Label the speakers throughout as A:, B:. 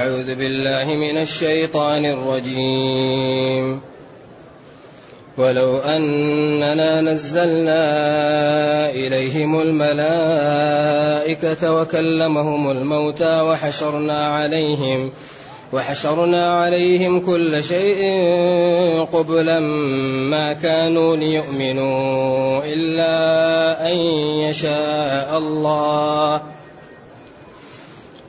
A: أعوذ بالله من الشيطان الرجيم ولو أننا نزلنا إليهم الملائكة وكلمهم الموتى وحشرنا عليهم وحشرنا عليهم كل شيء قبلا ما كانوا ليؤمنوا إلا أن يشاء الله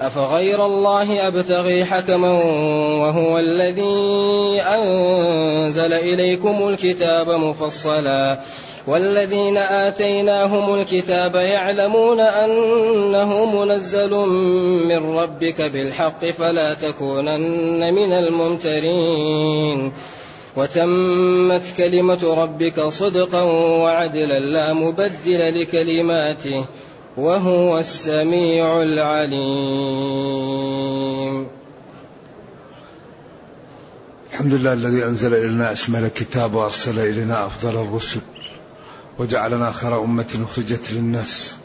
A: أفغير الله أبتغي حكما وهو الذي أنزل إليكم الكتاب مفصلا والذين آتيناهم الكتاب يعلمون أنه منزل من ربك بالحق فلا تكونن من الممترين وتمت كلمة ربك صدقا وعدلا لا مبدل لكلماته وهو السميع العليم
B: الحمد لله الذي انزل الينا اشمل الكتاب وارسل الينا افضل الرسل وجعلنا خير امه اخرجت للناس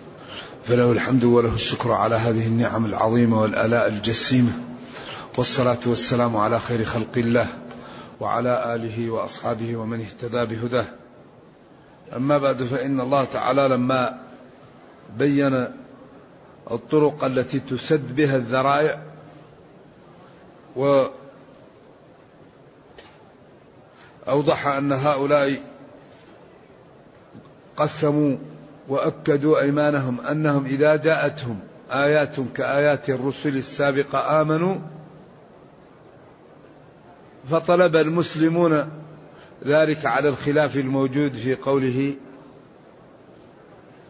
B: فله الحمد وله الشكر على هذه النعم العظيمه والالاء الجسيمه والصلاه والسلام على خير خلق الله وعلى اله واصحابه ومن اهتدى بهداه اما بعد فان الله تعالى لما بين الطرق التي تسد بها الذرائع وأوضح أن هؤلاء قسموا وأكدوا أيمانهم أنهم إذا جاءتهم آيات كآيات الرسل السابقة آمنوا فطلب المسلمون ذلك على الخلاف الموجود في قوله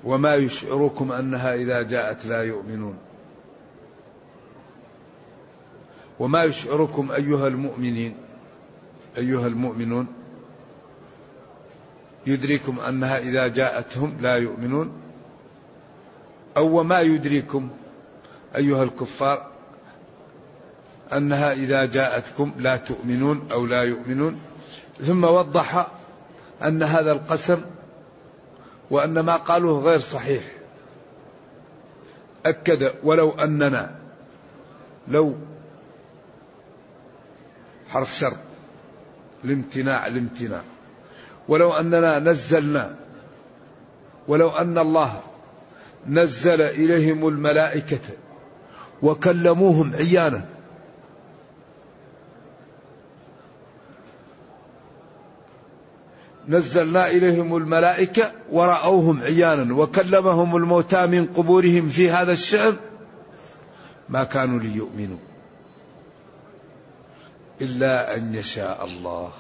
B: وما يشعركم انها اذا جاءت لا يؤمنون وما يشعركم ايها المؤمنين ايها المؤمنون يدريكم انها اذا جاءتهم لا يؤمنون او وما يدريكم ايها الكفار انها اذا جاءتكم لا تؤمنون او لا يؤمنون ثم وضح ان هذا القسم وأن ما قالوه غير صحيح أكد ولو أننا لو حرف شرط الامتناع الامتناع ولو أننا نزلنا ولو أن الله نزل إليهم الملائكة وكلموهم عيانا نزلنا إليهم الملائكة ورأوهم عيانا وكلمهم الموتى من قبورهم في هذا الشعر ما كانوا ليؤمنوا إلا أن يشاء الله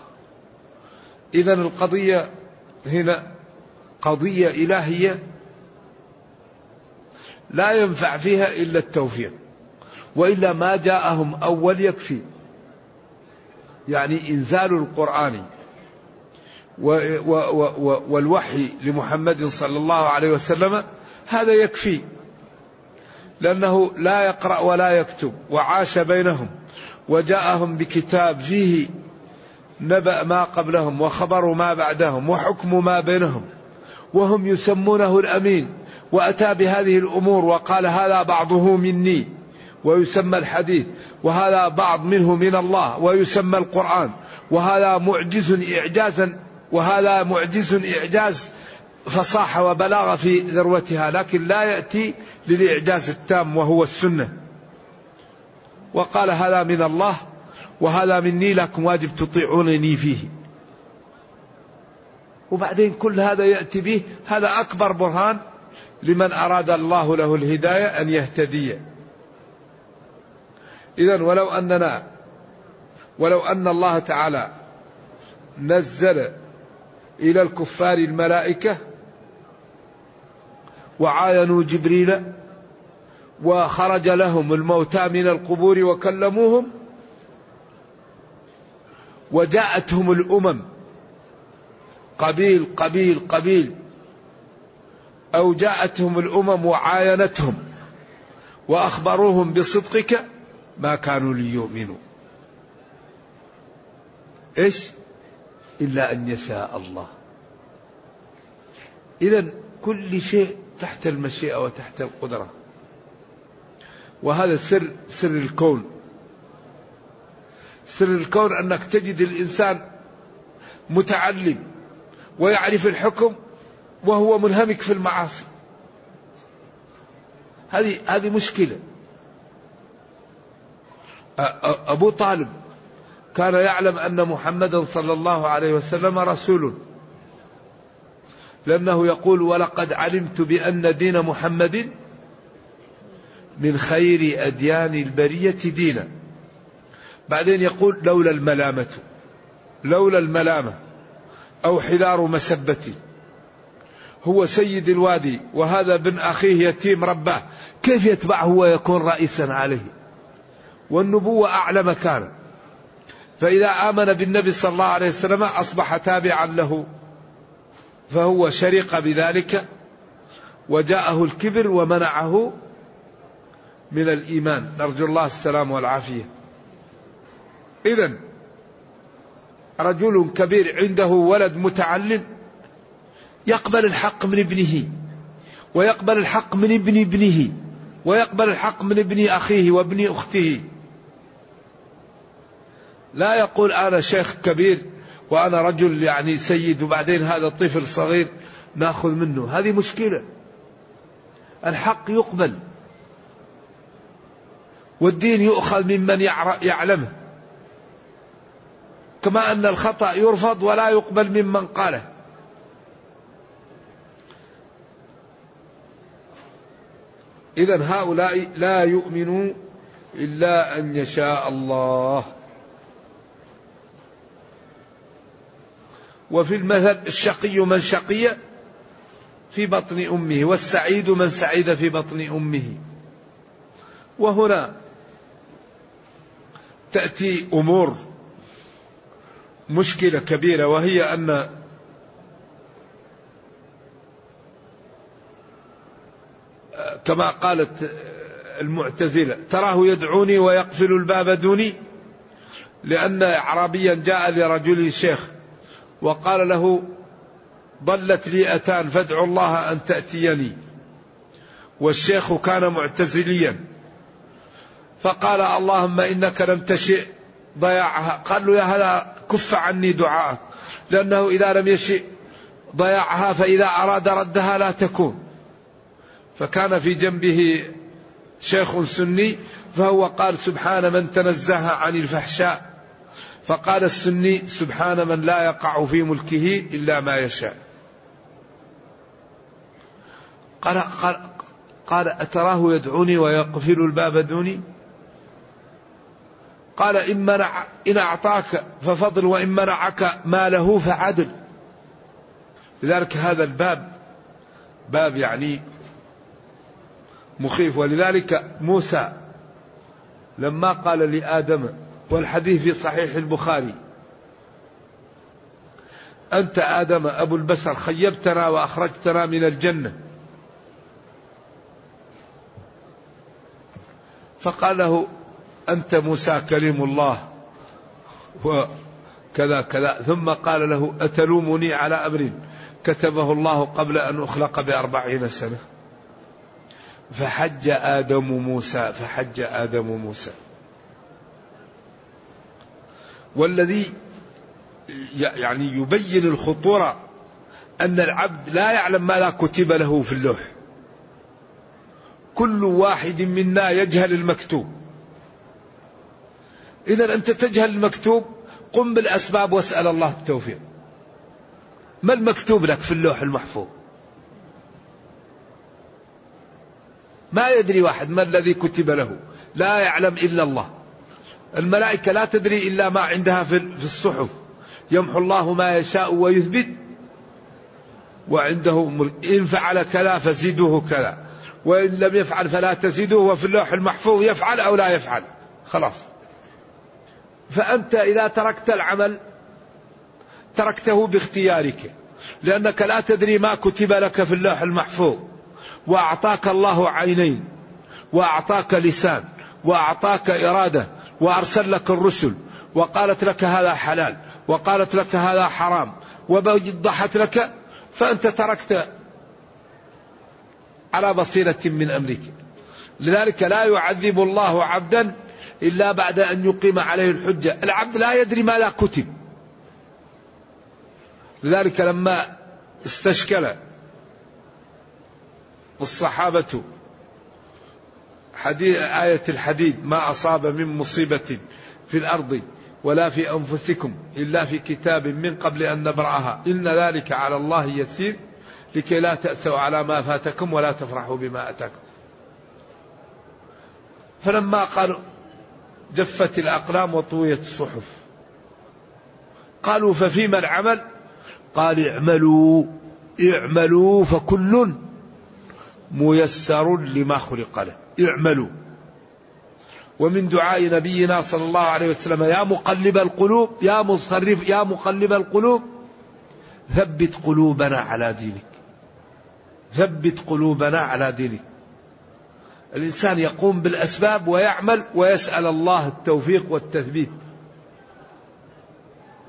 B: إذا القضية هنا قضية إلهية لا ينفع فيها إلا التوفيق وإلا ما جاءهم أول يكفي يعني إنزال القرآن والوحي لمحمد صلى الله عليه وسلم هذا يكفي لأنه لا يقرأ ولا يكتب وعاش بينهم وجاءهم بكتاب فيه نبأ ما قبلهم وخبر ما بعدهم وحكم ما بينهم وهم يسمونه الأمين وأتى بهذه الأمور وقال هذا بعضه مني ويسمى الحديث وهذا بعض منه من الله ويسمى القرآن وهذا معجز إعجازا وهذا معجز إعجاز فصاحة وبلاغة في ذروتها لكن لا يأتي للإعجاز التام وهو السنة وقال هذا من الله وهذا مني لكم واجب تطيعونني فيه وبعدين كل هذا يأتي به هذا أكبر برهان لمن أراد الله له الهداية أن يهتدي إذا ولو أننا ولو أن الله تعالى نزل إلى الكفار الملائكة وعاينوا جبريل وخرج لهم الموتى من القبور وكلموهم وجاءتهم الأمم قبيل قبيل قبيل أو جاءتهم الأمم وعاينتهم وأخبروهم بصدقك ما كانوا ليؤمنوا إيش؟ إلا أن يشاء الله إذا كل شيء تحت المشيئة وتحت القدرة وهذا سر سر الكون سر الكون أنك تجد الإنسان متعلم ويعرف الحكم وهو منهمك في المعاصي هذه هذه مشكله أبو طالب كان يعلم أن محمدا صلى الله عليه وسلم رسول لأنه يقول ولقد علمت بأن دين محمد من خير أديان البرية دينا بعدين يقول لولا الملامة لولا الملامة أو حذار مسبتي هو سيد الوادي وهذا ابن أخيه يتيم رباه كيف يتبعه ويكون رئيسا عليه والنبوة أعلى مكانه فإذا آمن بالنبي صلى الله عليه وسلم أصبح تابعا له فهو شرق بذلك وجاءه الكبر ومنعه من الإيمان نرجو الله السلام والعافية إذا رجل كبير عنده ولد متعلم يقبل الحق من ابنه ويقبل الحق من ابن ابنه ويقبل الحق من ابن أخيه وابن أخته لا يقول أنا شيخ كبير وأنا رجل يعني سيد وبعدين هذا الطفل صغير ناخذ منه هذه مشكلة الحق يقبل والدين يؤخذ ممن يعلمه كما أن الخطأ يرفض ولا يقبل ممن قاله إذا هؤلاء لا يؤمنوا إلا أن يشاء الله وفي المذهب الشقي من شقي في بطن امه والسعيد من سعيد في بطن امه وهنا تاتي امور مشكله كبيره وهي ان كما قالت المعتزله تراه يدعوني ويقفل الباب دوني لان اعرابيا جاء لرجل شيخ وقال له ضلت لي أتان فادعوا الله أن تأتيني والشيخ كان معتزليا فقال اللهم إنك لم تشئ ضياعها قال له يا هلا كف عني دعاءك لأنه إذا لم يشئ ضياعها فإذا أراد ردها لا تكون فكان في جنبه شيخ سني فهو قال سبحان من تنزه عن الفحشاء فقال السني سبحان من لا يقع في ملكه إلا ما يشاء قال, قال, قال أتراه يدعوني ويقفل الباب دوني قال إن, منع إن أعطاك ففضل وإن منعك ماله فعدل لذلك هذا الباب باب يعني مخيف ولذلك موسى لما قال لآدم والحديث في صحيح البخاري أنت آدم أبو البشر خيبتنا وأخرجتنا من الجنة فقال له أنت موسى كريم الله وكذا كذا ثم قال له أتلومني على أمر كتبه الله قبل أن أخلق بأربعين سنة فحج آدم موسى فحج آدم موسى والذي يعني يبين الخطورة أن العبد لا يعلم ما لا كتب له في اللوح كل واحد منا يجهل المكتوب إذا أنت تجهل المكتوب قم بالأسباب واسأل الله التوفيق ما المكتوب لك في اللوح المحفوظ ما يدري واحد ما الذي كتب له لا يعلم إلا الله الملائكة لا تدري إلا ما عندها في الصحف يمحو الله ما يشاء ويثبت وعنده إن فعل كذا فزده كذا وإن لم يفعل فلا تزده وفي اللوح المحفوظ يفعل أو لا يفعل خلاص فأنت إذا تركت العمل تركته باختيارك لأنك لا تدري ما كتب لك في اللوح المحفوظ وأعطاك الله عينين وأعطاك لسان وأعطاك إرادة وأرسل لك الرسل وقالت لك هذا حلال وقالت لك هذا حرام وضحت لك فأنت تركت على بصيرة من أمرك لذلك لا يعذب الله عبدا إلا بعد أن يقيم عليه الحجة العبد لا يدري ما لا كتب لذلك لما استشكل الصحابة حديث آية الحديد ما أصاب من مصيبة في الأرض ولا في أنفسكم إلا في كتاب من قبل أن نبرأها إن ذلك على الله يسير لكي لا تأسوا على ما فاتكم ولا تفرحوا بما أتاكم فلما قالوا جفت الأقلام وطويت الصحف قالوا ففيما العمل قال اعملوا اعملوا فكل ميسر لما خلق له اعملوا ومن دعاء نبينا صلى الله عليه وسلم يا مقلب القلوب يا مصرف يا مقلب القلوب ثبت قلوبنا على دينك ثبت قلوبنا على دينك الانسان يقوم بالاسباب ويعمل ويسال الله التوفيق والتثبيت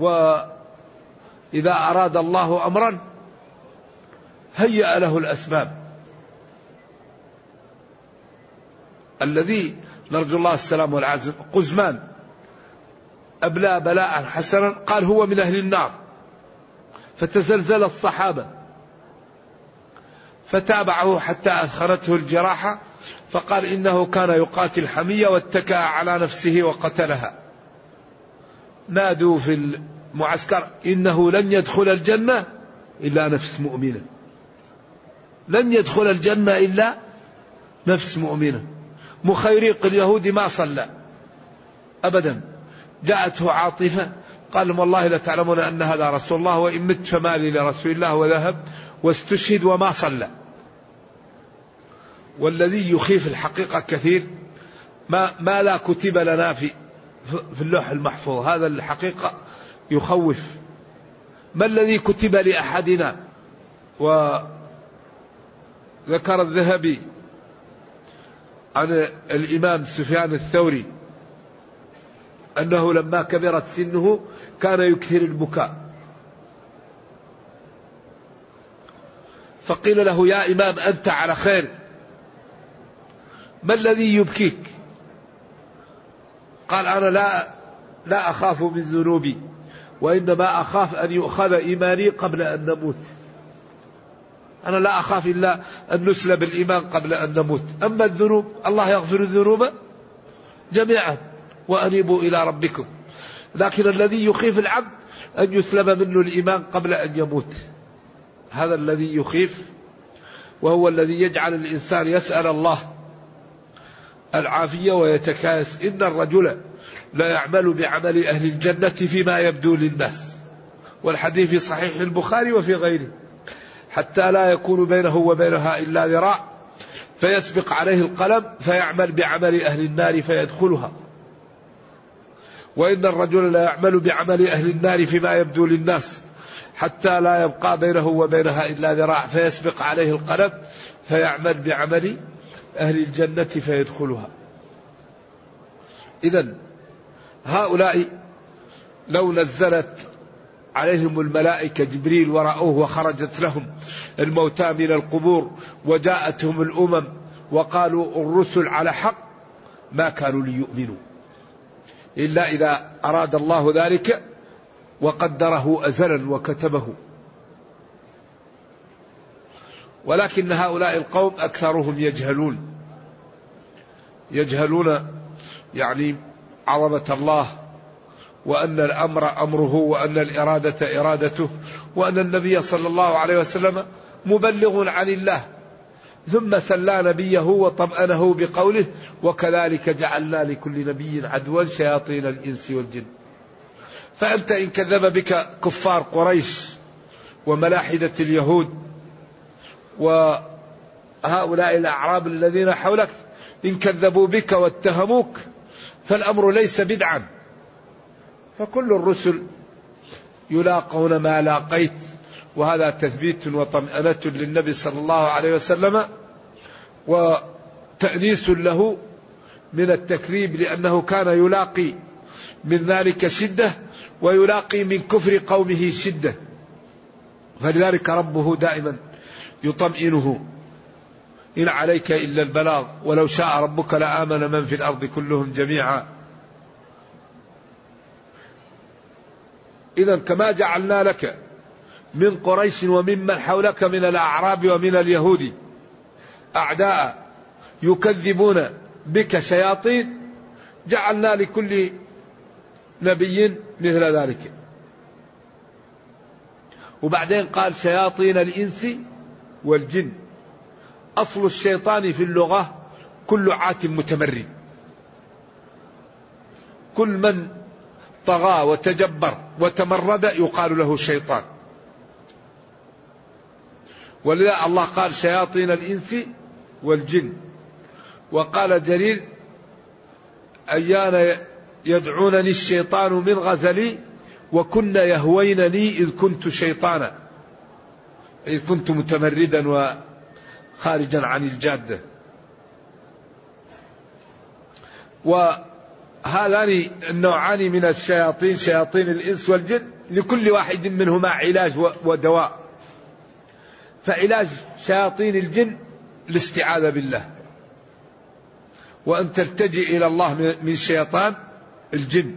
B: واذا اراد الله امرا هيا له الاسباب الذي نرجو الله السلام والعزم قزمان أبلى بلاء حسنا قال هو من أهل النار فتزلزل الصحابة فتابعه حتى أثخرته الجراحة فقال إنه كان يقاتل حمية واتكأ على نفسه وقتلها نادوا في المعسكر إنه لن يدخل الجنة إلا نفس مؤمنة لن يدخل الجنة إلا نفس مؤمنة مخيريق اليهودي ما صلى أبدا جاءته عاطفة قال والله لتعلمون أن هذا رسول الله وإن مت فمالي لرسول الله وذهب واستشهد وما صلى والذي يخيف الحقيقة كثير ما, ما لا كتب لنا في, في اللوح المحفوظ هذا الحقيقة يخوف ما الذي كتب لأحدنا وذكر الذهبي عن الإمام سفيان الثوري أنه لما كبرت سنه كان يكثر البكاء فقيل له يا إمام أنت على خير ما الذي يبكيك قال أنا لا لا أخاف من ذنوبي وإنما أخاف أن يؤخذ إيماني قبل أن نموت أنا لا أخاف إلا أن نسلب الإيمان قبل أن نموت أما الذنوب الله يغفر الذنوب جميعا وأنيبوا إلى ربكم لكن الذي يخيف العبد أن يسلب منه الإيمان قبل أن يموت هذا الذي يخيف وهو الذي يجعل الإنسان يسأل الله العافية ويتكايس إن الرجل لا يعمل بعمل أهل الجنة فيما يبدو للناس والحديث في صحيح البخاري وفي غيره حتى لا يكون بينه وبينها إلا ذراع فيسبق عليه القلم فيعمل بعمل أهل النار فيدخلها وإن الرجل لا يعمل بعمل أهل النار فيما يبدو للناس حتى لا يبقى بينه وبينها إلا ذراع فيسبق عليه القلم فيعمل بعمل أهل الجنة فيدخلها إذا هؤلاء لو نزلت عليهم الملائكة جبريل ورأوه وخرجت لهم الموتى من القبور وجاءتهم الأمم وقالوا الرسل على حق ما كانوا ليؤمنوا إلا إذا أراد الله ذلك وقدره أزلا وكتبه ولكن هؤلاء القوم أكثرهم يجهلون يجهلون يعني عظمة الله وأن الأمر أمره وأن الإرادة إرادته وأن النبي صلى الله عليه وسلم مبلغ عن الله ثم سلى نبيه وطمأنه بقوله وكذلك جعلنا لكل نبي عدوا شياطين الإنس والجن فأنت إن كذب بك كفار قريش وملاحدة اليهود وهؤلاء الأعراب الذين حولك إن كذبوا بك واتهموك فالأمر ليس بدعا فكل الرسل يلاقون ما لاقيت وهذا تثبيت وطمأنة للنبي صلى الله عليه وسلم وتأنيس له من التكذيب لأنه كان يلاقي من ذلك شدة ويلاقي من كفر قومه شدة فلذلك ربه دائما يطمئنه إن عليك إلا البلاغ ولو شاء ربك لآمن من في الأرض كلهم جميعا إذا كما جعلنا لك من قريش وممن حولك من الأعراب ومن اليهود أعداء يكذبون بك شياطين جعلنا لكل نبي مثل ذلك وبعدين قال شياطين الإنس والجن أصل الشيطان في اللغة كل عات متمرد كل من طغى وتجبر وتمرد يقال له شيطان ولذا الله قال شياطين الإنس والجن وقال جليل أيان يدعونني الشيطان من غزلي وكن يهوينني إذ كنت شيطانا إذ كنت متمردا وخارجا عن الجادة و هذان النوعان من الشياطين شياطين الإنس والجن لكل واحد منهما علاج ودواء فعلاج شياطين الجن الاستعاذة بالله وأن تلتجئ إلى الله من شيطان الجن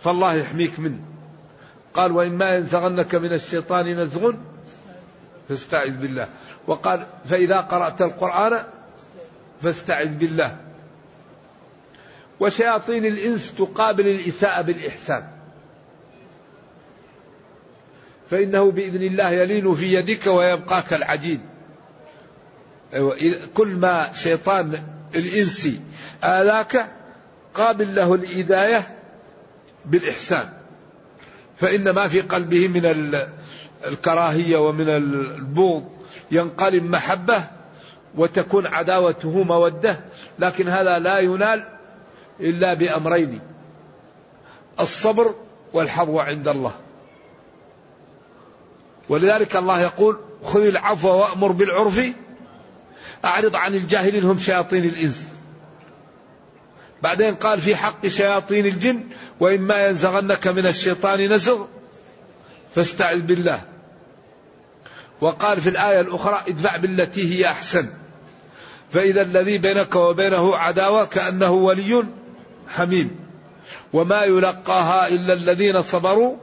B: فالله يحميك منه قال وإما ينزغنك من الشيطان نزغ فاستعذ بالله وقال فإذا قرأت القرآن فاستعذ بالله وشياطين الإنس تقابل الإساءة بالإحسان فإنه بإذن الله يلين في يدك ويبقى كالعجين أيوة، كل ما شيطان الإنسي آلاك قابل له الإداية بالإحسان فإن ما في قلبه من الكراهية ومن البغض ينقلب محبة وتكون عداوته مودة لكن هذا لا ينال إلا بأمرين الصبر والحظ عند الله ولذلك الله يقول خذ العفو وأمر بالعرف أعرض عن الجاهلين هم شياطين الإنس بعدين قال في حق شياطين الجن وإما ينزغنك من الشيطان نزغ فاستعذ بالله وقال في الآية الأخرى ادفع بالتي هي أحسن فإذا الذي بينك وبينه عداوة كأنه ولي حميم وما يلقاها إلا الذين صبروا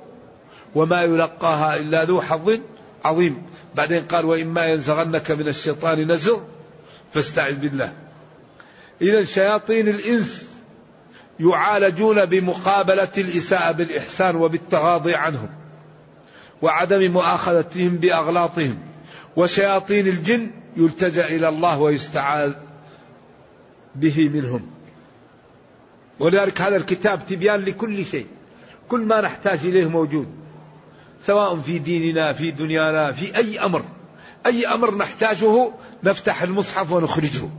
B: وما يلقاها إلا ذو حظ عظيم بعدين قال وإما ينزغنك من الشيطان نزغ فاستعذ بالله إذا شياطين الإنس يعالجون بمقابلة الإساءة بالإحسان وبالتغاضي عنهم وعدم مؤاخذتهم بأغلاطهم وشياطين الجن يلتجأ إلى الله ويستعاذ به منهم ولذلك هذا الكتاب تبيان لكل شيء كل ما نحتاج إليه موجود سواء في ديننا في دنيانا في أي أمر أي أمر نحتاجه نفتح المصحف ونخرجه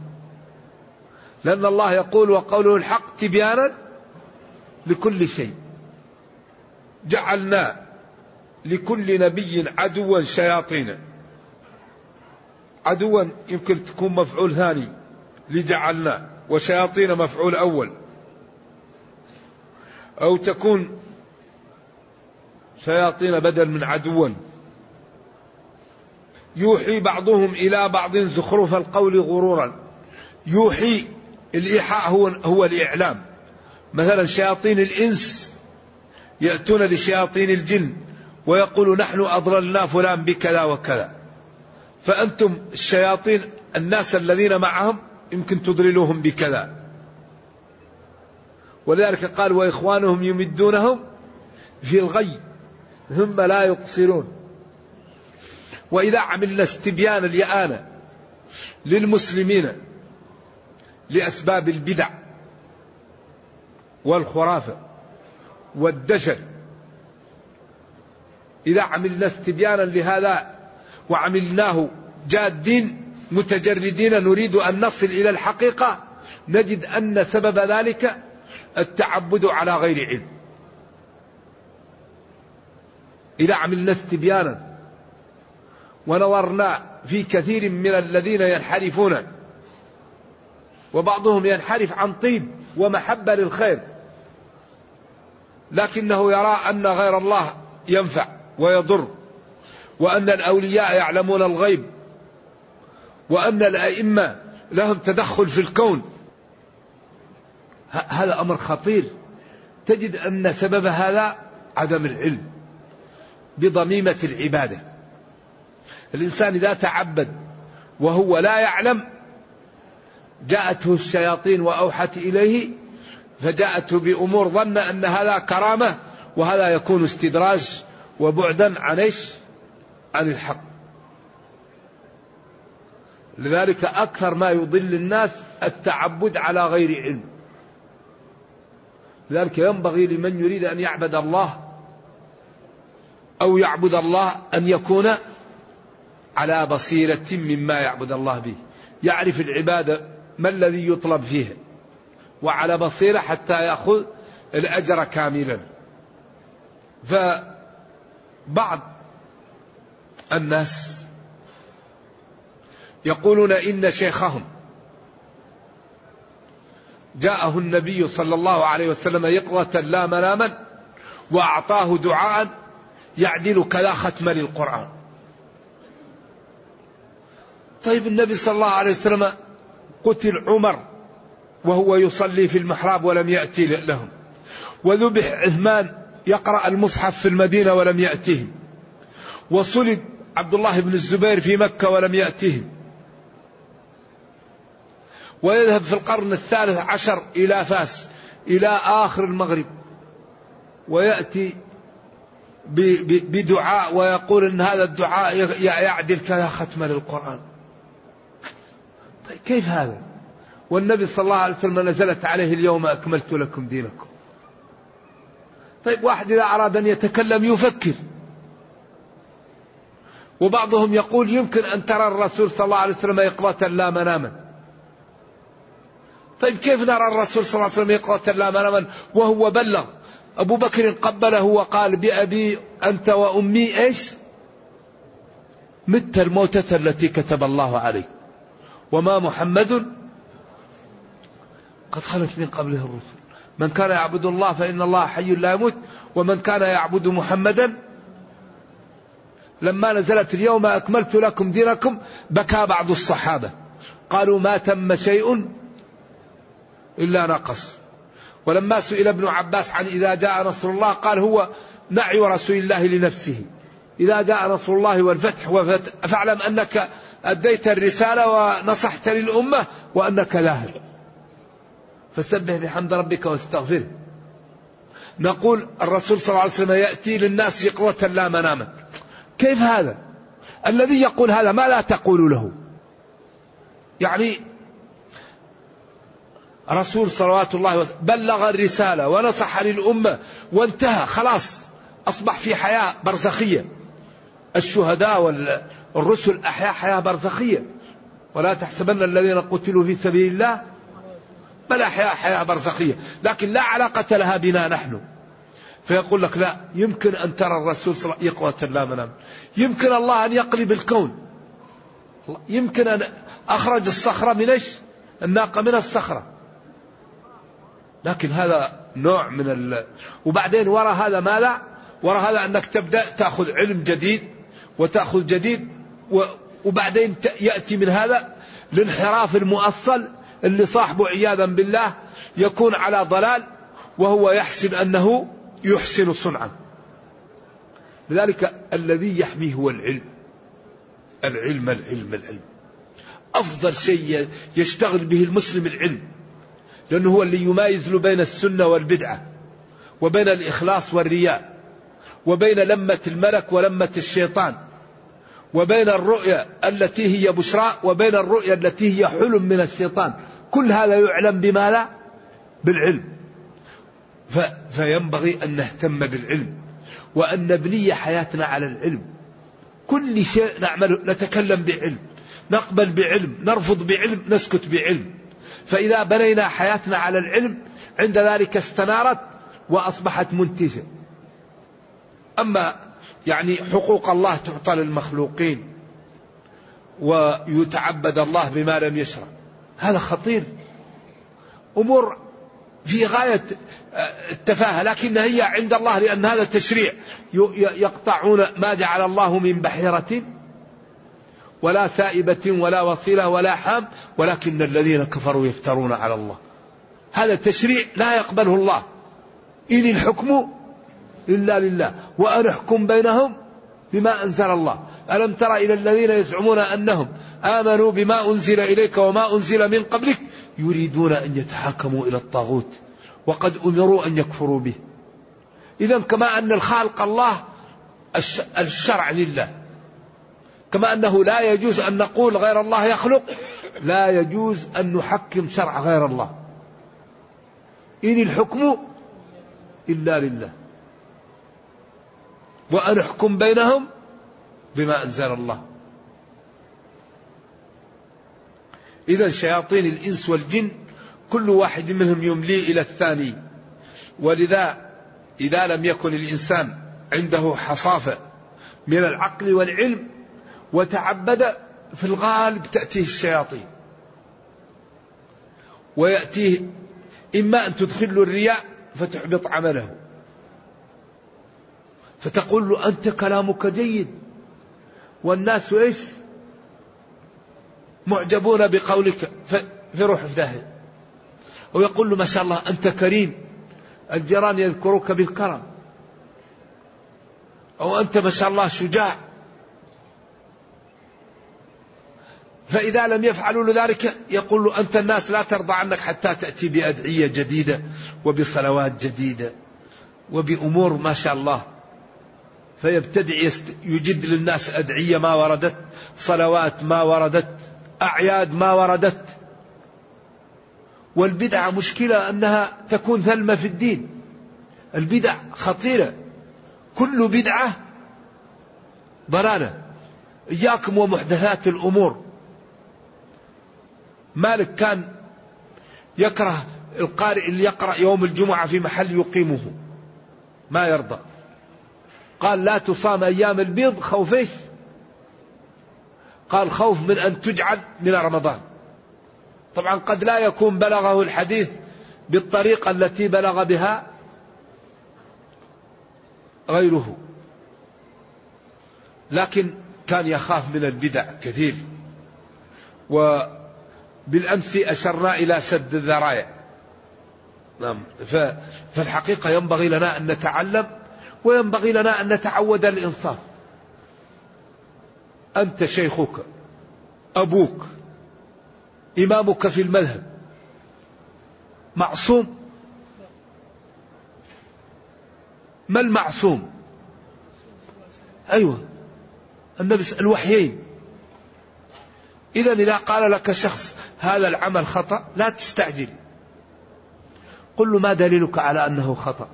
B: لأن الله يقول وقوله الحق تبيانا لكل شيء جعلنا لكل نبي عدوا شياطين عدوا يمكن تكون مفعول ثاني لجعلنا وشياطين مفعول أول أو تكون شياطين بدل من عدوا يوحي بعضهم إلى بعض زخرف القول غرورا يوحي الإيحاء هو, هو الإعلام مثلا شياطين الإنس يأتون لشياطين الجن ويقول نحن أضللنا فلان بكذا وكذا فأنتم الشياطين الناس الذين معهم يمكن تضللوهم بكذا ولذلك قال وإخوانهم يمدونهم في الغي ثم لا يقصرون وإذا عملنا استبيان اليانه للمسلمين لأسباب البدع والخرافة والدجل إذا عملنا استبيانا لهذا وعملناه جادين متجردين نريد أن نصل إلى الحقيقة نجد أن سبب ذلك التعبد على غير علم إذا عملنا استبيانا ونظرنا في كثير من الذين ينحرفون وبعضهم ينحرف عن طيب ومحبة للخير لكنه يرى أن غير الله ينفع ويضر وأن الأولياء يعلمون الغيب وأن الأئمة لهم تدخل في الكون هذا أمر خطير تجد أن سبب هذا عدم العلم بضميمة العبادة الإنسان إذا تعبد وهو لا يعلم جاءته الشياطين وأوحت إليه فجاءته بأمور ظن أن هذا كرامة وهذا يكون استدراج وبعدا عن ايش؟ عن الحق. لذلك اكثر ما يضل الناس التعبد على غير علم. لذلك ينبغي لمن يريد أن يعبد الله أو يعبد الله أن يكون على بصيرة مما يعبد الله به يعرف العبادة ما الذي يطلب فيه وعلى بصيرة حتى يأخذ الأجر كاملا فبعض الناس يقولون إن شيخهم جاءه النبي صلى الله عليه وسلم يقظة لا مناما وأعطاه دعاء يعدل كلا ختم للقرآن طيب النبي صلى الله عليه وسلم قتل عمر وهو يصلي في المحراب ولم يأتي لهم وذبح عثمان يقرأ المصحف في المدينة ولم يأتهم وصلب عبد الله بن الزبير في مكة ولم يأتهم ويذهب في القرن الثالث عشر إلى فاس إلى آخر المغرب ويأتي بدعاء ويقول أن هذا الدعاء يعدل كذا ختمة للقرآن طيب كيف هذا والنبي صلى الله عليه وسلم نزلت عليه اليوم أكملت لكم دينكم طيب واحد إذا أراد أن يتكلم يفكر وبعضهم يقول يمكن أن ترى الرسول صلى الله عليه وسلم يقظة لا مناما طيب كيف نرى الرسول صلى الله عليه وسلم يقرأ لا من وهو بلغ أبو بكر قبله وقال بأبي أنت وأمي إيش مت الموتة التي كتب الله عليك وما محمد قد خلت من قبله الرسل من كان يعبد الله فإن الله حي لا يموت ومن كان يعبد محمدا لما نزلت اليوم أكملت لكم دينكم بكى بعض الصحابة قالوا ما تم شيء إلا نقص ولما سئل ابن عباس عن إذا جاء نصر الله قال هو نعي رسول الله لنفسه إذا جاء نصر الله والفتح فاعلم أنك أديت الرسالة ونصحت للأمة وأنك ذاهب فسبح بحمد ربك واستغفره نقول الرسول صلى الله عليه وسلم يأتي للناس يقظة لا مناما كيف هذا الذي يقول هذا ما لا تقول له يعني رسول صلوات الله وسلم بلغ الرسالة ونصح للأمة وانتهى خلاص أصبح في حياة برزخية الشهداء والرسل أحياء حياة برزخية ولا تحسبن الذين قتلوا في سبيل الله بل أحياء حياة برزخية لكن لا علاقة لها بنا نحن فيقول لك لا يمكن أن ترى الرسول صلى الله عليه وسلم لا منام يمكن الله أن يقلب الكون يمكن أن أخرج الصخرة من إيش الناقة من الصخرة لكن هذا نوع من ال... وبعدين وراء هذا ماذا وراء هذا أنك تبدأ تأخذ علم جديد وتأخذ جديد و... وبعدين يأتي من هذا الانحراف المؤصل اللي صاحبه عياذا بالله يكون على ضلال وهو يحسب أنه يحسن صنعا لذلك الذي يحميه هو العلم العلم العلم العلم أفضل شيء يشتغل به المسلم العلم لأنه هو اللي يمايز له بين السنة والبدعة وبين الإخلاص والرياء وبين لمة الملك ولمة الشيطان وبين الرؤيا التي هي بشراء وبين الرؤيا التي هي حلم من الشيطان كل هذا يعلم بما لا بالعلم ف... فينبغي أن نهتم بالعلم وأن نبني حياتنا على العلم كل شيء نعمله نتكلم بعلم نقبل بعلم نرفض بعلم نسكت بعلم فإذا بنينا حياتنا على العلم عند ذلك استنارت وأصبحت منتجة أما يعني حقوق الله تعطى للمخلوقين ويتعبد الله بما لم يشرع هذا خطير أمور في غاية آه، التفاهة لكن هي عند الله لأن هذا تشريع يقطعون ما جعل الله من بحيرة ولا سائبة ولا وصيلة ولا حام ولكن الذين كفروا يفترون على الله هذا تشريع لا يقبله الله إن الحكم إلا لله وأن أحكم بينهم بما أنزل الله ألم تر إلى الذين يزعمون أنهم آمنوا بما أنزل إليك وما أنزل من قبلك يريدون أن يتحاكموا إلى الطاغوت وقد أمروا أن يكفروا به إذا كما أن الخالق الله الشرع لله كما أنه لا يجوز أن نقول غير الله يخلق لا يجوز أن نحكم شرع غير الله إن الحكم إلا لله وأن أحكم بينهم بما أنزل الله إذا شياطين الإنس والجن كل واحد منهم يملي إلى الثاني ولذا إذا لم يكن الإنسان عنده حصافة من العقل والعلم وتعبد في الغالب تأتيه الشياطين ويأتيه إما أن تدخل له الرياء فتحبط عمله فتقول له أنت كلامك جيد والناس إيش معجبون بقولك فيروح في أو ويقول له ما شاء الله أنت كريم الجيران يذكرك بالكرم أو أنت ما شاء الله شجاع فإذا لم يفعلوا ذلك يقول له أنت الناس لا ترضى عنك حتى تأتي بأدعية جديدة وبصلوات جديدة وبأمور ما شاء الله فيبتدع يجد للناس أدعية ما وردت صلوات ما وردت أعياد ما وردت والبدعة مشكلة أنها تكون ثلمة في الدين البدع خطيرة كل بدعة ضلالة إياكم ومحدثات الأمور مالك كان يكره القارئ اللي يقرأ يوم الجمعة في محل يقيمه ما يرضى قال لا تصام أيام البيض خوف ايش قال خوف من أن تجعل من رمضان طبعا قد لا يكون بلغه الحديث بالطريقة التي بلغ بها غيره لكن كان يخاف من البدع كثير و بالأمس أشرنا إلى سد الذرائع نعم ففي الحقيقة ينبغي لنا أن نتعلم وينبغي لنا أن نتعود الإنصاف أنت شيخك أبوك إمامك في المذهب معصوم ما المعصوم أيوة النبي الوحيين إذا إذا قال لك شخص هذا العمل خطأ لا تستعجل قل له ما دليلك على أنه خطأ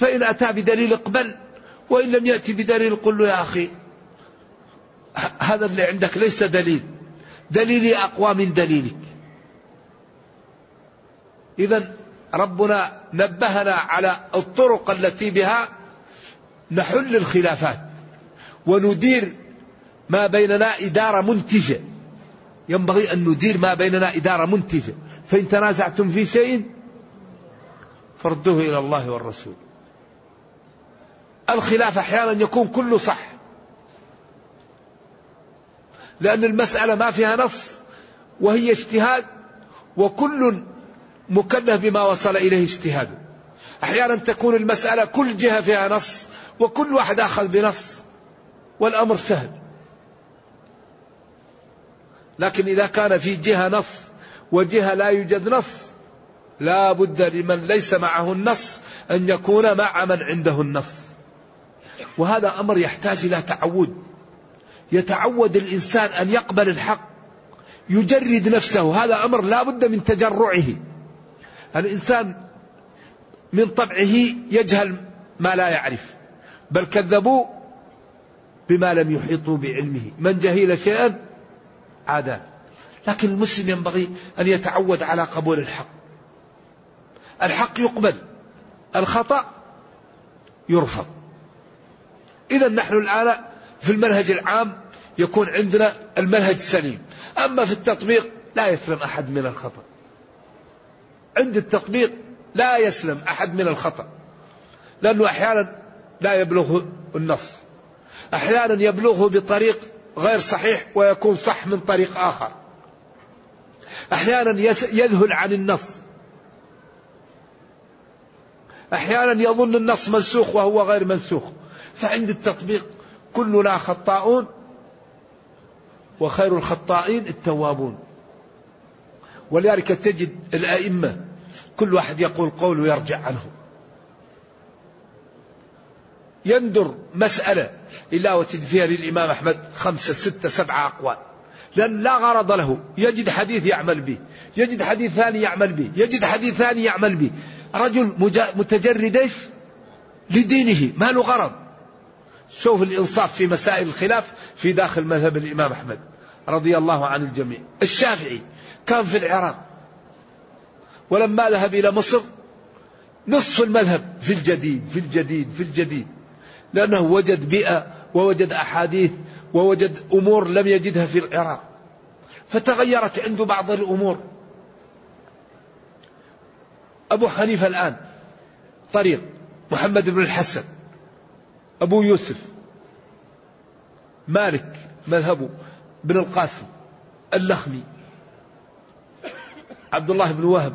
B: فإن أتى بدليل اقبل وإن لم يأتي بدليل قل له يا أخي هذا اللي عندك ليس دليل دليلي أقوى من دليلك إذا ربنا نبهنا على الطرق التي بها نحل الخلافات وندير ما بيننا إدارة منتجة ينبغي أن ندير ما بيننا إدارة منتجة فإن تنازعتم في شيء فردوه إلى الله والرسول الخلاف أحيانا يكون كله صح لأن المسألة ما فيها نص وهي اجتهاد وكل مكلف بما وصل إليه اجتهاده أحيانا تكون المسألة كل جهة فيها نص وكل واحد أخذ بنص والأمر سهل لكن إذا كان في جهة نص وجهة لا يوجد نص لا بد لمن ليس معه النص أن يكون مع من عنده النص وهذا أمر يحتاج إلى تعود يتعود الإنسان أن يقبل الحق يجرد نفسه هذا أمر لا بد من تجرعه الإنسان من طبعه يجهل ما لا يعرف بل كذبوا بما لم يحيطوا بعلمه من جهل شيئا عادات لكن المسلم ينبغي أن يتعود على قبول الحق الحق يقبل الخطأ يرفض إذا نحن الآن في المنهج العام يكون عندنا المنهج سليم أما في التطبيق لا يسلم أحد من الخطأ عند التطبيق لا يسلم أحد من الخطأ لأنه أحيانا لا يبلغه النص أحيانا يبلغه بطريق غير صحيح ويكون صح من طريق آخر أحيانا يذهل عن النص أحيانا يظن النص منسوخ وهو غير منسوخ فعند التطبيق كلنا خطاؤون وخير الخطائين التوابون ولذلك تجد الأئمة كل واحد يقول قول ويرجع عنه يندر مسألة إلا وتجد فيها للإمام أحمد خمسة ستة سبعة أقوال لأن لا غرض له يجد حديث يعمل به يجد حديث ثاني يعمل به يجد حديث ثاني يعمل به رجل متجرد ايش لدينه ما له غرض شوف الإنصاف في مسائل الخلاف في داخل مذهب الإمام أحمد رضي الله عن الجميع الشافعي كان في العراق ولما ذهب إلى مصر نصف المذهب في الجديد في الجديد في الجديد لأنه وجد بيئة ووجد أحاديث ووجد أمور لم يجدها في العراق فتغيرت عنده بعض الأمور أبو حنيفة الآن طريق محمد بن الحسن أبو يوسف مالك مذهبه بن القاسم اللخمي عبد الله بن وهب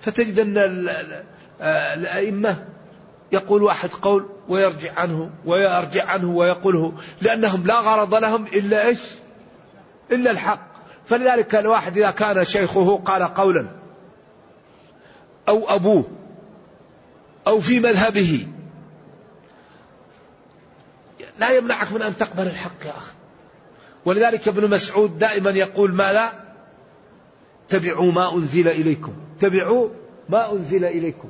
B: فتجد أن آه، الأئمة يقول واحد قول ويرجع عنه ويرجع عنه ويقوله لأنهم لا غرض لهم إلا إيش إلا الحق فلذلك الواحد إذا كان شيخه قال قولا أو أبوه أو في مذهبه لا يمنعك من أن تقبل الحق يا أخي ولذلك ابن مسعود دائما يقول ما لا تبعوا ما أنزل إليكم تبعوا ما أنزل إليكم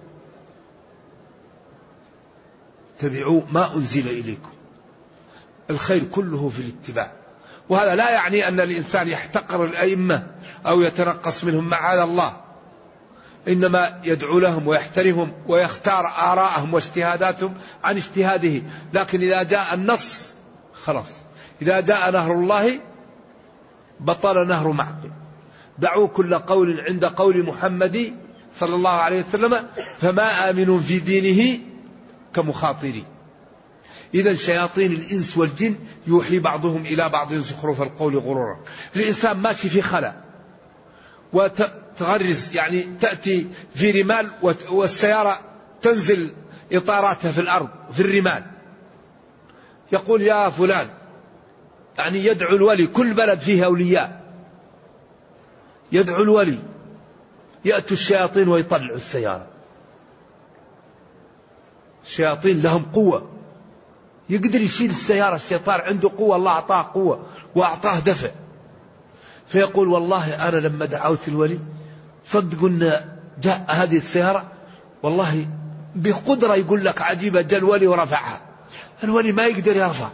B: اتبعوا ما أنزل إليكم الخير كله في الاتباع وهذا لا يعني أن الإنسان يحتقر الأئمة أو يتنقص منهم معاذ الله إنما يدعو لهم ويحترمهم ويختار آراءهم واجتهاداتهم عن اجتهاده لكن إذا جاء النص خلاص إذا جاء نهر الله بطل نهر معقل دعوا كل قول عند قول محمد صلى الله عليه وسلم فما آمن في دينه كمخاطري إذا شياطين الإنس والجن يوحي بعضهم إلى بعض زخرف القول غرورا الإنسان ماشي في خلا وتغرز يعني تأتي في رمال والسيارة تنزل إطاراتها في الأرض في الرمال يقول يا فلان يعني يدعو الولي كل بلد فيها أولياء يدعو الولي يأتوا الشياطين ويطلعوا السيارة شياطين لهم قوة يقدر يشيل السيارة الشيطان عنده قوة الله أعطاه قوة وأعطاه دفع فيقول والله أنا لما دعوت الولي صدقوا أن جاء هذه السيارة والله بقدرة يقول لك عجيبة جاء الولي ورفعها الولي ما يقدر يرفع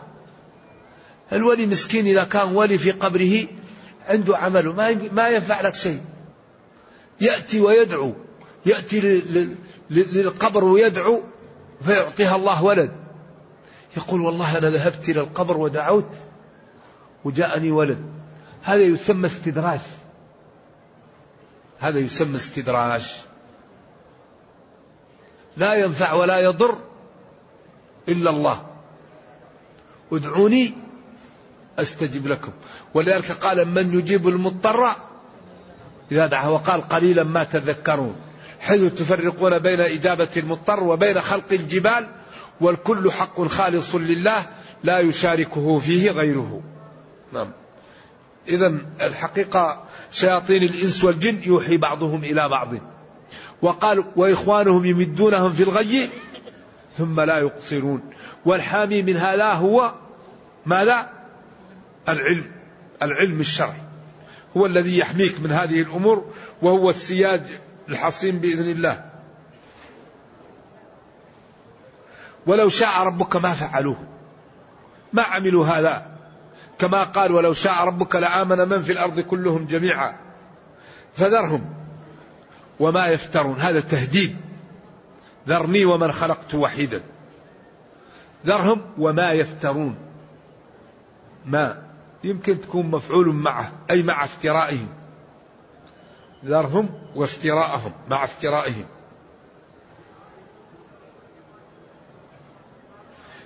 B: الولي مسكين إذا كان ولي في قبره عنده عمله ما ما ينفع لك شيء يأتي ويدعو يأتي للقبر ويدعو فيعطيها الله ولد يقول والله أنا ذهبت إلى القبر ودعوت وجاءني ولد هذا يسمى استدراج هذا يسمى استدراج لا ينفع ولا يضر إلا الله ادعوني أستجب لكم ولذلك قال من يجيب المضطر إذا دعا وقال قليلا ما تذكرون حيث تفرقون بين إجابة المضطر وبين خلق الجبال والكل حق خالص لله لا يشاركه فيه غيره نعم إذا الحقيقة شياطين الإنس والجن يوحي بعضهم إلى بعض وقال وإخوانهم يمدونهم في الغي ثم لا يقصرون والحامي من هذا هو ماذا العلم العلم الشرعي هو الذي يحميك من هذه الأمور وهو السياج الحصين بإذن الله ولو شاء ربك ما فعلوه ما عملوا هذا كما قال ولو شاء ربك لآمن من في الأرض كلهم جميعا فذرهم وما يفترون هذا تهديد ذرني ومن خلقت وحيدا ذرهم وما يفترون ما يمكن تكون مفعول معه أي مع افترائهم ذرهم وافتراءهم مع افترائهم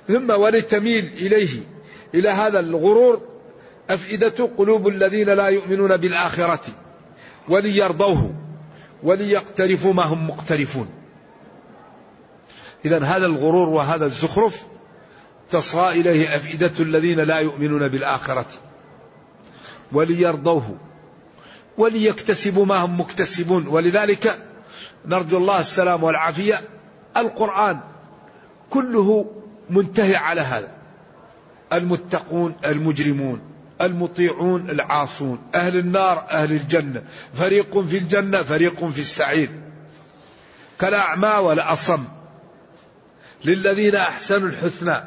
B: ثم ولتميل إليه إلى هذا الغرور أفئدة قلوب الذين لا يؤمنون بالآخرة وليرضوه وليقترفوا ما هم مقترفون إذا هذا الغرور وهذا الزخرف تصغى إليه أفئدة الذين لا يؤمنون بالآخرة وليرضوه وليكتسبوا ما هم مكتسبون ولذلك نرجو الله السلام والعافية القرآن كله منتهي على هذا المتقون المجرمون المطيعون العاصون أهل النار أهل الجنة فريق في الجنة فريق في السعير كالأعمى والأصم للذين أحسنوا الحسنى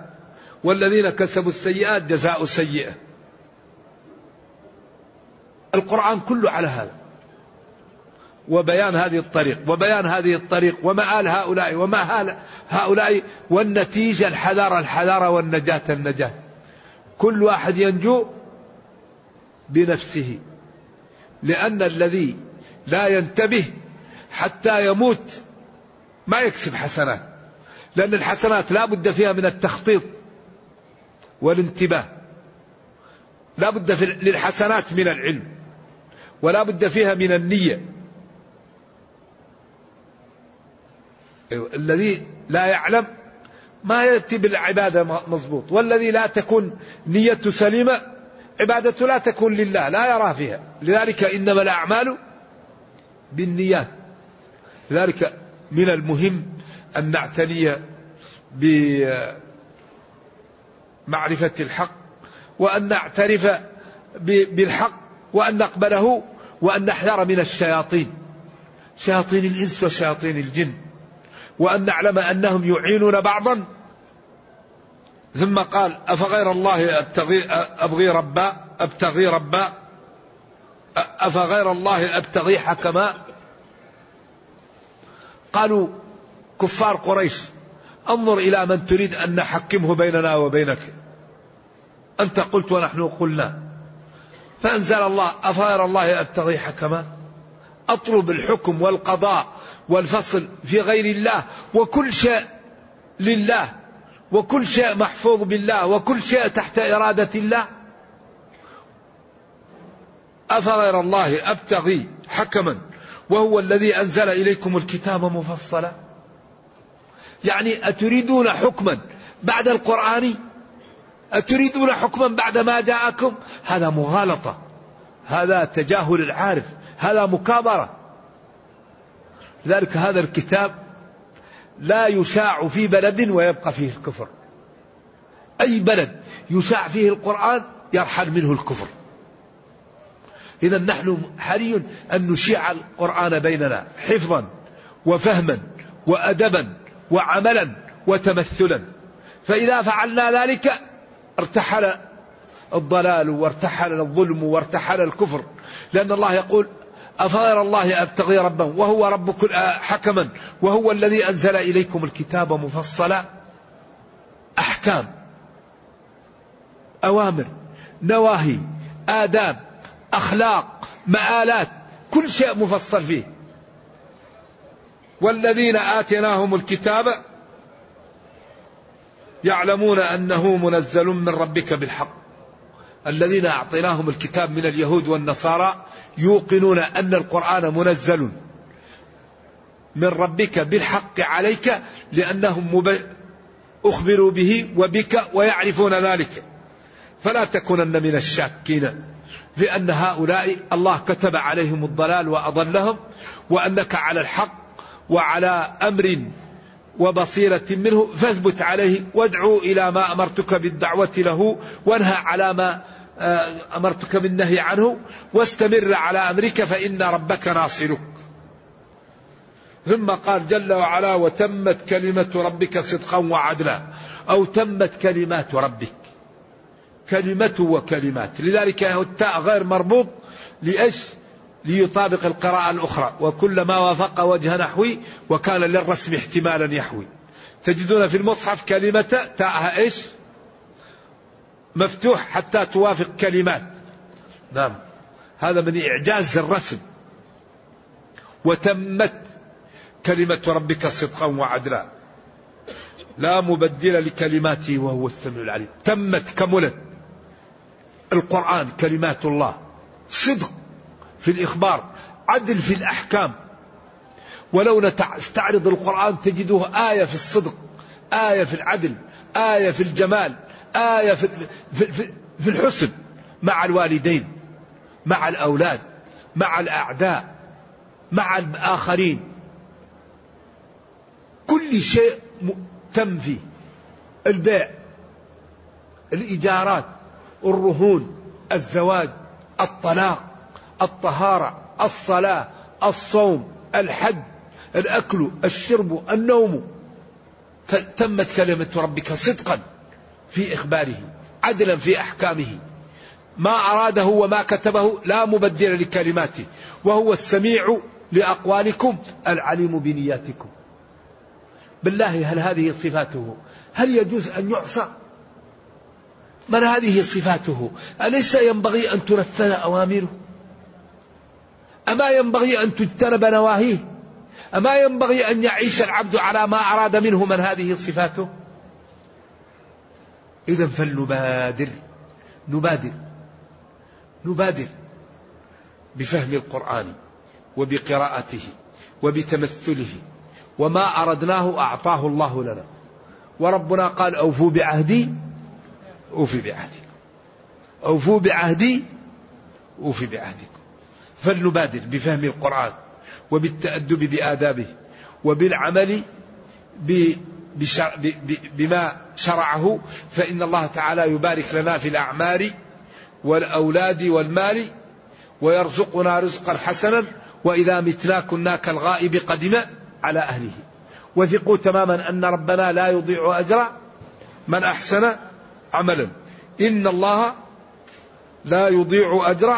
B: والذين كسبوا السيئات جزاء سيئة القرآن كله على هذا وبيان هذه الطريق وبيان هذه الطريق ومآل هؤلاء ومآل هؤلاء والنتيجة الحذارة الحذارة والنجاة النجاة كل واحد ينجو بنفسه لأن الذي لا ينتبه حتى يموت ما يكسب حسنات لأن الحسنات لا بد فيها من التخطيط والانتباه لا بد للحسنات من العلم ولا بد فيها من النية الذي لا يعلم ما يأتي بالعبادة مضبوط والذي لا تكون نية سليمة عبادته لا تكون لله لا يرى فيها لذلك إنما الأعمال بالنيات لذلك من المهم أن نعتني بمعرفة الحق وأن نعترف بالحق وأن نقبله وأن نحذر من الشياطين شياطين الإنس وشياطين الجن وأن نعلم أنهم يعينون بعضا ثم قال أفغير الله أبتغي, أبغي ربا أبتغي ربا أفغير الله أبتغي حكما قالوا كفار قريش انظر إلى من تريد أن نحكمه بيننا وبينك أنت قلت ونحن قلنا فأنزل الله أفغير الله أبتغي حكما أطلب الحكم والقضاء والفصل في غير الله وكل شيء لله وكل شيء محفوظ بالله وكل شيء تحت إرادة الله أفغير الله أبتغي حكما وهو الذي أنزل إليكم الكتاب مفصلا يعني أتريدون حكما بعد القرآن أتريدون حكما بعد ما جاءكم هذا مغالطة هذا تجاهل العارف هذا مكابرة لذلك هذا الكتاب لا يشاع في بلد ويبقى فيه الكفر أي بلد يشاع فيه القرآن يرحل منه الكفر إذا نحن حري أن نشيع القرآن بيننا حفظا وفهما وأدبا وعملا وتمثلا فإذا فعلنا ذلك ارتحل الضلال وارتحل الظلم وارتحل الكفر لأن الله يقول أفغير الله أبتغي ربا وهو رب كل آه، حكما وهو الذي أنزل إليكم الكتاب مفصلا أحكام أوامر نواهي آداب أخلاق مآلات كل شيء مفصل فيه والذين آتيناهم الكتاب يعلمون انه منزل من ربك بالحق الذين اعطيناهم الكتاب من اليهود والنصارى يوقنون ان القران منزل من ربك بالحق عليك لانهم مب... اخبروا به وبك ويعرفون ذلك فلا تكونن من الشاكين لان هؤلاء الله كتب عليهم الضلال واضلهم وانك على الحق وعلى امر وبصيرة منه فاثبت عليه وادعو إلى ما أمرتك بالدعوة له وانهى على ما آه، أمرتك بالنهي عنه واستمر على أمرك فإن ربك ناصرك ثم قال جل وعلا وتمت كلمة ربك صدقا وعدلا أو تمت كلمات ربك كلمة وكلمات لذلك التاء غير مربوط لأجل ليطابق القراءة الأخرى وكلما وافق وجه نحوي وكان للرسم احتمالا يحوي تجدون في المصحف كلمة تاءها ايش مفتوح حتى توافق كلمات نعم هذا من إعجاز الرسم وتمت كلمة ربك صدقا وعدلا لا مبدل لكلماته وهو السميع العليم تمت كملت القرآن كلمات الله صدق في الإخبار عدل في الأحكام ولو نستعرض القرآن تجده آية في الصدق آية في العدل آية في الجمال آية في, في, في, في الحسن مع الوالدين مع الأولاد مع الأعداء مع الآخرين كل شيء تم فيه البيع الإيجارات الرهون الزواج الطلاق الطهارة الصلاة الصوم الحج الأكل الشرب النوم تمت كلمة ربك صدقا في إخباره عدلا في أحكامه ما أراده وما كتبه لا مبدل لكلماته وهو السميع لأقوالكم العليم بنياتكم بالله هل هذه صفاته هل يجوز أن يعصى من هذه صفاته أليس ينبغي أن تنفذ أوامره أما ينبغي أن تجتنب نواهيه أما ينبغي أن يعيش العبد على ما أراد منه من هذه صفاته إذا فلنبادر نبادر نبادر بفهم القرآن وبقراءته وبتمثله وما أردناه أعطاه الله لنا وربنا قال أوفوا بعهدي أوفي بعهدي أوفوا بعهدي أوفي بعهدي فلنبادر بفهم القرآن وبالتأدب بآدابه وبالعمل بما شرعه فإن الله تعالى يبارك لنا في الأعمار والأولاد والمال ويرزقنا رزقا حسنا وإذا متنا كنا كالغائب قدم على أهله وثقوا تماما أن ربنا لا يضيع أجر من أحسن عملا إن الله لا يضيع أجر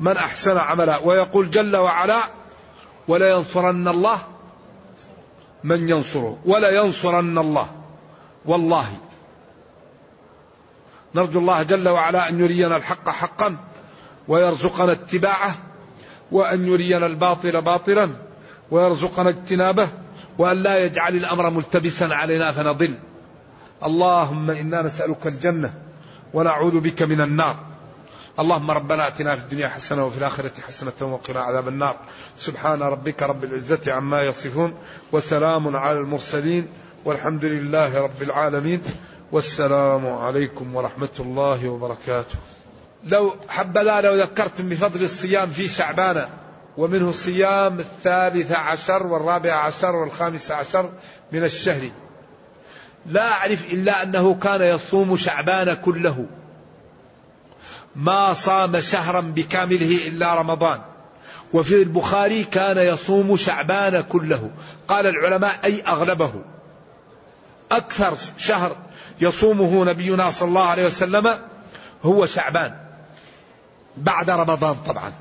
B: من أحسن عملا ويقول جل وعلا ولا ينصرن الله من ينصره ولا ينصرن الله والله نرجو الله جل وعلا أن يرينا الحق حقا ويرزقنا اتباعه وأن يرينا الباطل باطلا ويرزقنا اجتنابه وأن لا يجعل الأمر ملتبسا علينا فنضل اللهم إنا نسألك الجنة ونعوذ بك من النار اللهم ربنا اتنا في الدنيا حسنه وفي الاخره حسنه وقنا عذاب النار سبحان ربك رب العزه عما يصفون وسلام على المرسلين والحمد لله رب العالمين والسلام عليكم ورحمه الله وبركاته لو حبذا لو ذكرتم بفضل الصيام في شعبان ومنه الصيام الثالث عشر والرابع عشر والخامس عشر من الشهر لا أعرف إلا أنه كان يصوم شعبان كله ما صام شهرا بكامله إلا رمضان وفي البخاري كان يصوم شعبان كله قال العلماء أي أغلبه أكثر شهر يصومه نبينا صلى الله عليه وسلم هو شعبان بعد رمضان طبعا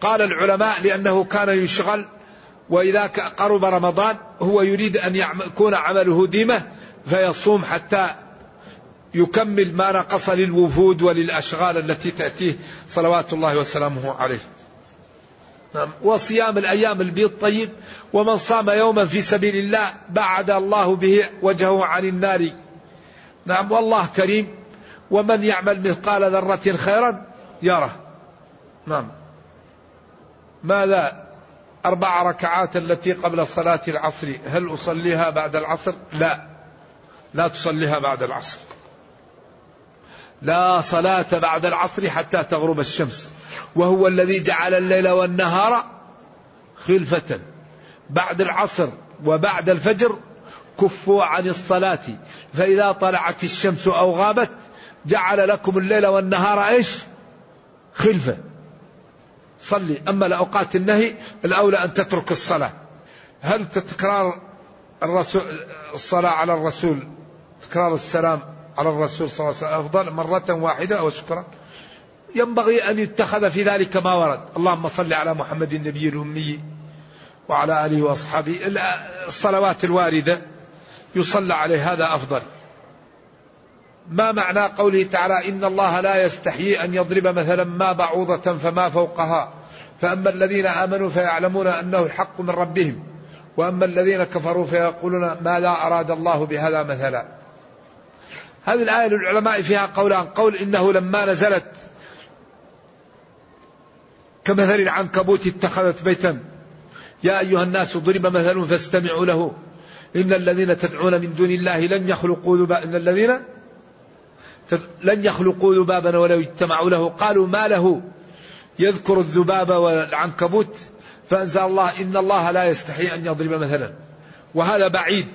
B: قال العلماء لأنه كان يشغل وإذا قرب رمضان هو يريد أن يكون عمله ديمة فيصوم حتى يكمل ما نقص للوفود وللأشغال التي تأتيه صلوات الله وسلامه عليه نعم. وصيام الأيام البيض طيب ومن صام يوما في سبيل الله بعد الله به وجهه عن النار نعم والله كريم ومن يعمل مثقال ذرة خيرا يره نعم ماذا أربع ركعات التي قبل صلاة العصر هل أصليها بعد العصر لا لا تصليها بعد العصر لا صلاة بعد العصر حتى تغرب الشمس وهو الذي جعل الليل والنهار خلفة بعد العصر وبعد الفجر كفوا عن الصلاة فإذا طلعت الشمس أو غابت جعل لكم الليل والنهار ايش؟ خلفة صلي أما لأوقات النهي الأولى أن تترك الصلاة هل تتكرار الرسول الصلاة على الرسول تكرار السلام على الرسول صلى الله عليه وسلم أفضل مرة واحدة أو شكرا ينبغي أن يتخذ في ذلك ما ورد اللهم صل على محمد النبي الأمي وعلى آله وأصحابه الصلوات الواردة يصلى عليه هذا أفضل ما معنى قوله تعالى إن الله لا يستحيي أن يضرب مثلا ما بعوضة فما فوقها فأما الذين آمنوا فيعلمون أنه الحق من ربهم وأما الذين كفروا فيقولون ماذا أراد الله بهذا مثلا هذه الآية للعلماء فيها قولان قول إنه لما نزلت كمثل العنكبوت اتخذت بيتا يا أيها الناس ضرب مثل فاستمعوا له إن الذين تدعون من دون الله لن يخلقوا ذبابا إن الذين لن يخلقوا ذبابا ولو اجتمعوا له قالوا ما له يذكر الذباب والعنكبوت فأنزل الله إن الله لا يستحي أن يضرب مثلا وهذا بعيد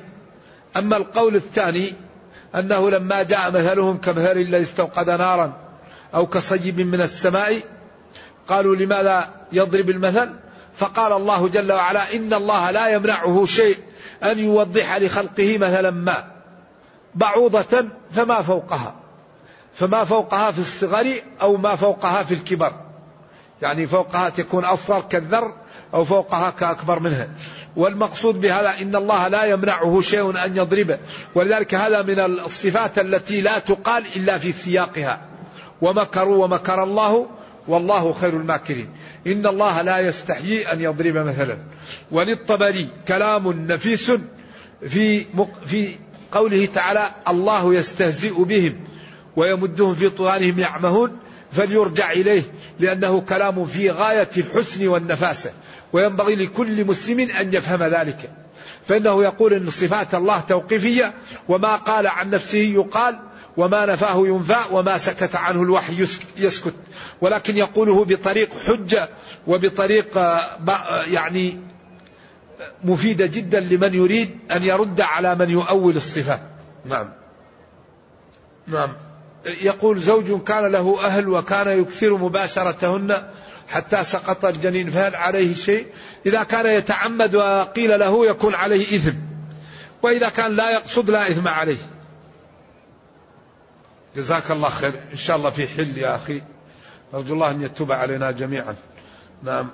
B: أما القول الثاني أنه لما جاء مثلهم كمثل الذي استوقد نارا أو كصيب من السماء قالوا لماذا يضرب المثل فقال الله جل وعلا إن الله لا يمنعه شيء أن يوضح لخلقه مثلا ما بعوضة فما فوقها فما فوقها في الصغر أو ما فوقها في الكبر يعني فوقها تكون أصغر كالذر أو فوقها كأكبر منها والمقصود بهذا ان الله لا يمنعه شيء ان يضربه ولذلك هذا من الصفات التي لا تقال الا في سياقها ومكروا ومكر الله والله خير الماكرين ان الله لا يستحيي ان يضرب مثلا وللطبري كلام نفيس في في قوله تعالى الله يستهزئ بهم ويمدهم في طغيانهم يعمهون فليرجع اليه لانه كلام في غايه الحسن والنفاسه وينبغي لكل مسلم أن يفهم ذلك فإنه يقول أن صفات الله توقيفية وما قال عن نفسه يقال وما نفاه ينفى وما سكت عنه الوحي يسكت ولكن يقوله بطريق حجة وبطريق آه، يعني مفيدة جدا لمن يريد أن يرد على من يؤول الصفات نعم نعم يقول زوج كان له أهل وكان يكثر مباشرتهن حتى سقط الجنين فهل عليه شيء إذا كان يتعمد وقيل له يكون عليه إثم وإذا كان لا يقصد لا إثم عليه جزاك الله خير إن شاء الله في حل يا أخي أرجو الله أن يتوب علينا جميعا نعم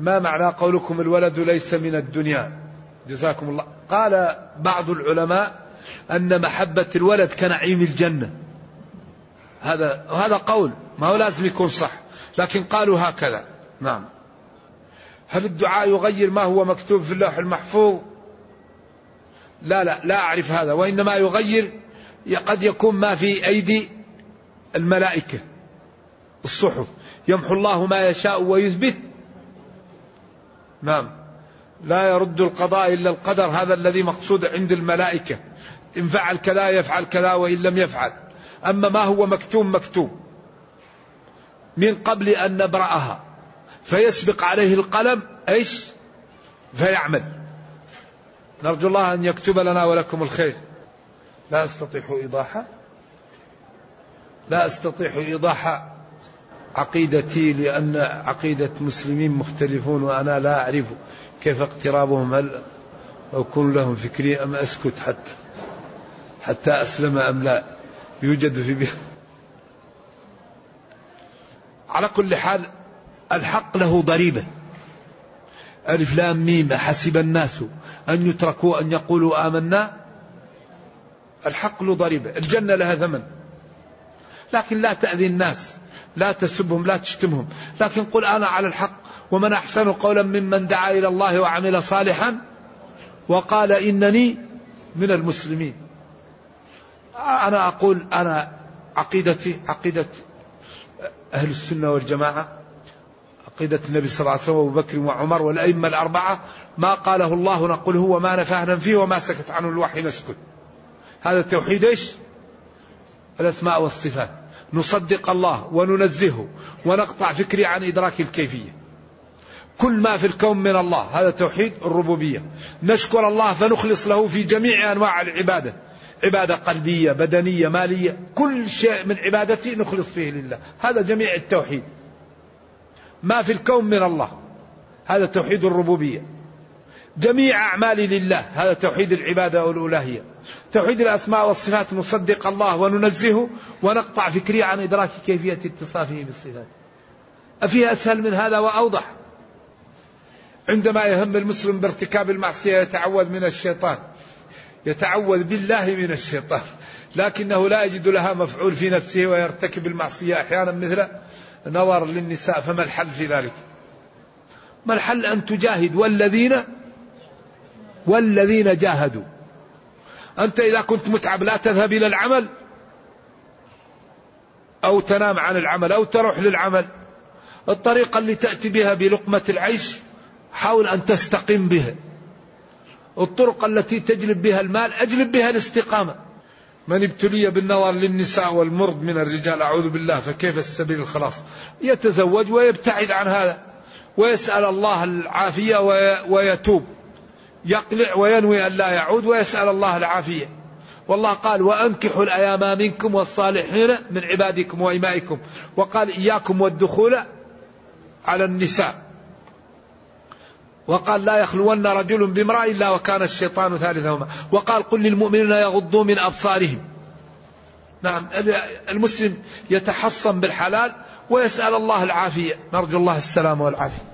B: ما معنى قولكم الولد ليس من الدنيا جزاكم الله قال بعض العلماء أن محبة الولد كنعيم الجنة هذا هذا قول ما هو لازم يكون صح لكن قالوا هكذا نعم هل الدعاء يغير ما هو مكتوب في اللوح المحفوظ لا لا لا أعرف هذا وإنما يغير قد يكون ما في أيدي الملائكة الصحف يمحو الله ما يشاء ويثبت نعم لا يرد القضاء إلا القدر هذا الذي مقصود عند الملائكة إن فعل كذا يفعل كذا وإن لم يفعل أما ما هو مكتوب مكتوب من قبل أن نبرأها فيسبق عليه القلم ايش؟ فيعمل. نرجو الله ان يكتب لنا ولكم الخير. لا استطيع إيضاحا لا استطيع ايضاح عقيدتي لان عقيده مسلمين مختلفون وانا لا اعرف كيف اقترابهم هل اكون لهم فكري ام اسكت حتى حتى اسلم ام لا يوجد في بيه على كل حال الحق له ضريبة ألف لام ميم حسب الناس أن يتركوا أن يقولوا آمنا الحق له ضريبة الجنة لها ثمن لكن لا تأذي الناس لا تسبهم لا تشتمهم لكن قل أنا على الحق ومن أحسن قولا ممن دعا إلى الله وعمل صالحا وقال إنني من المسلمين أنا أقول أنا عقيدتي عقيدة أهل السنة والجماعة عقيدة النبي صلى الله عليه وسلم وأبو بكر وعمر والأئمة الأربعة ما قاله الله هو وما نفهنا فيه وما سكت عنه الوحي نسكت هذا التوحيد إيش الأسماء والصفات نصدق الله وننزهه ونقطع فكري عن إدراك الكيفية كل ما في الكون من الله هذا توحيد الربوبية نشكر الله فنخلص له في جميع أنواع العبادة عبادة قلبية بدنية مالية كل شيء من عبادتي نخلص فيه لله هذا جميع التوحيد ما في الكون من الله هذا توحيد الربوبية جميع أعمالي لله هذا توحيد العبادة والألوهية توحيد الأسماء والصفات نصدق الله وننزهه ونقطع فكري عن إدراك كيفية اتصافه بالصفات أفيها أسهل من هذا وأوضح عندما يهم المسلم بارتكاب المعصية يتعوذ من الشيطان يتعوذ بالله من الشيطان لكنه لا يجد لها مفعول في نفسه ويرتكب المعصية أحيانا مثل نظر للنساء فما الحل في ذلك ما الحل أن تجاهد والذين والذين جاهدوا أنت إذا كنت متعب لا تذهب إلى العمل أو تنام عن العمل أو تروح للعمل الطريقة اللي تأتي بها بلقمة العيش حاول أن تستقم بها الطرق التي تجلب بها المال أجلب بها الاستقامة من ابتلي بالنظر للنساء والمرض من الرجال أعوذ بالله فكيف السبيل الخلاص يتزوج ويبتعد عن هذا ويسأل الله العافية ويتوب يقلع وينوي أن لا يعود ويسأل الله العافية والله قال وأنكحوا الأيام منكم والصالحين من عبادكم وإمائكم وقال إياكم والدخول على النساء وقال لا يخلون رجل بامرأة إلا وكان الشيطان ثالثهما وقال قل للمؤمنين يغضوا من أبصارهم نعم المسلم يتحصن بالحلال ويسأل الله العافية نرجو الله السلامه والعافية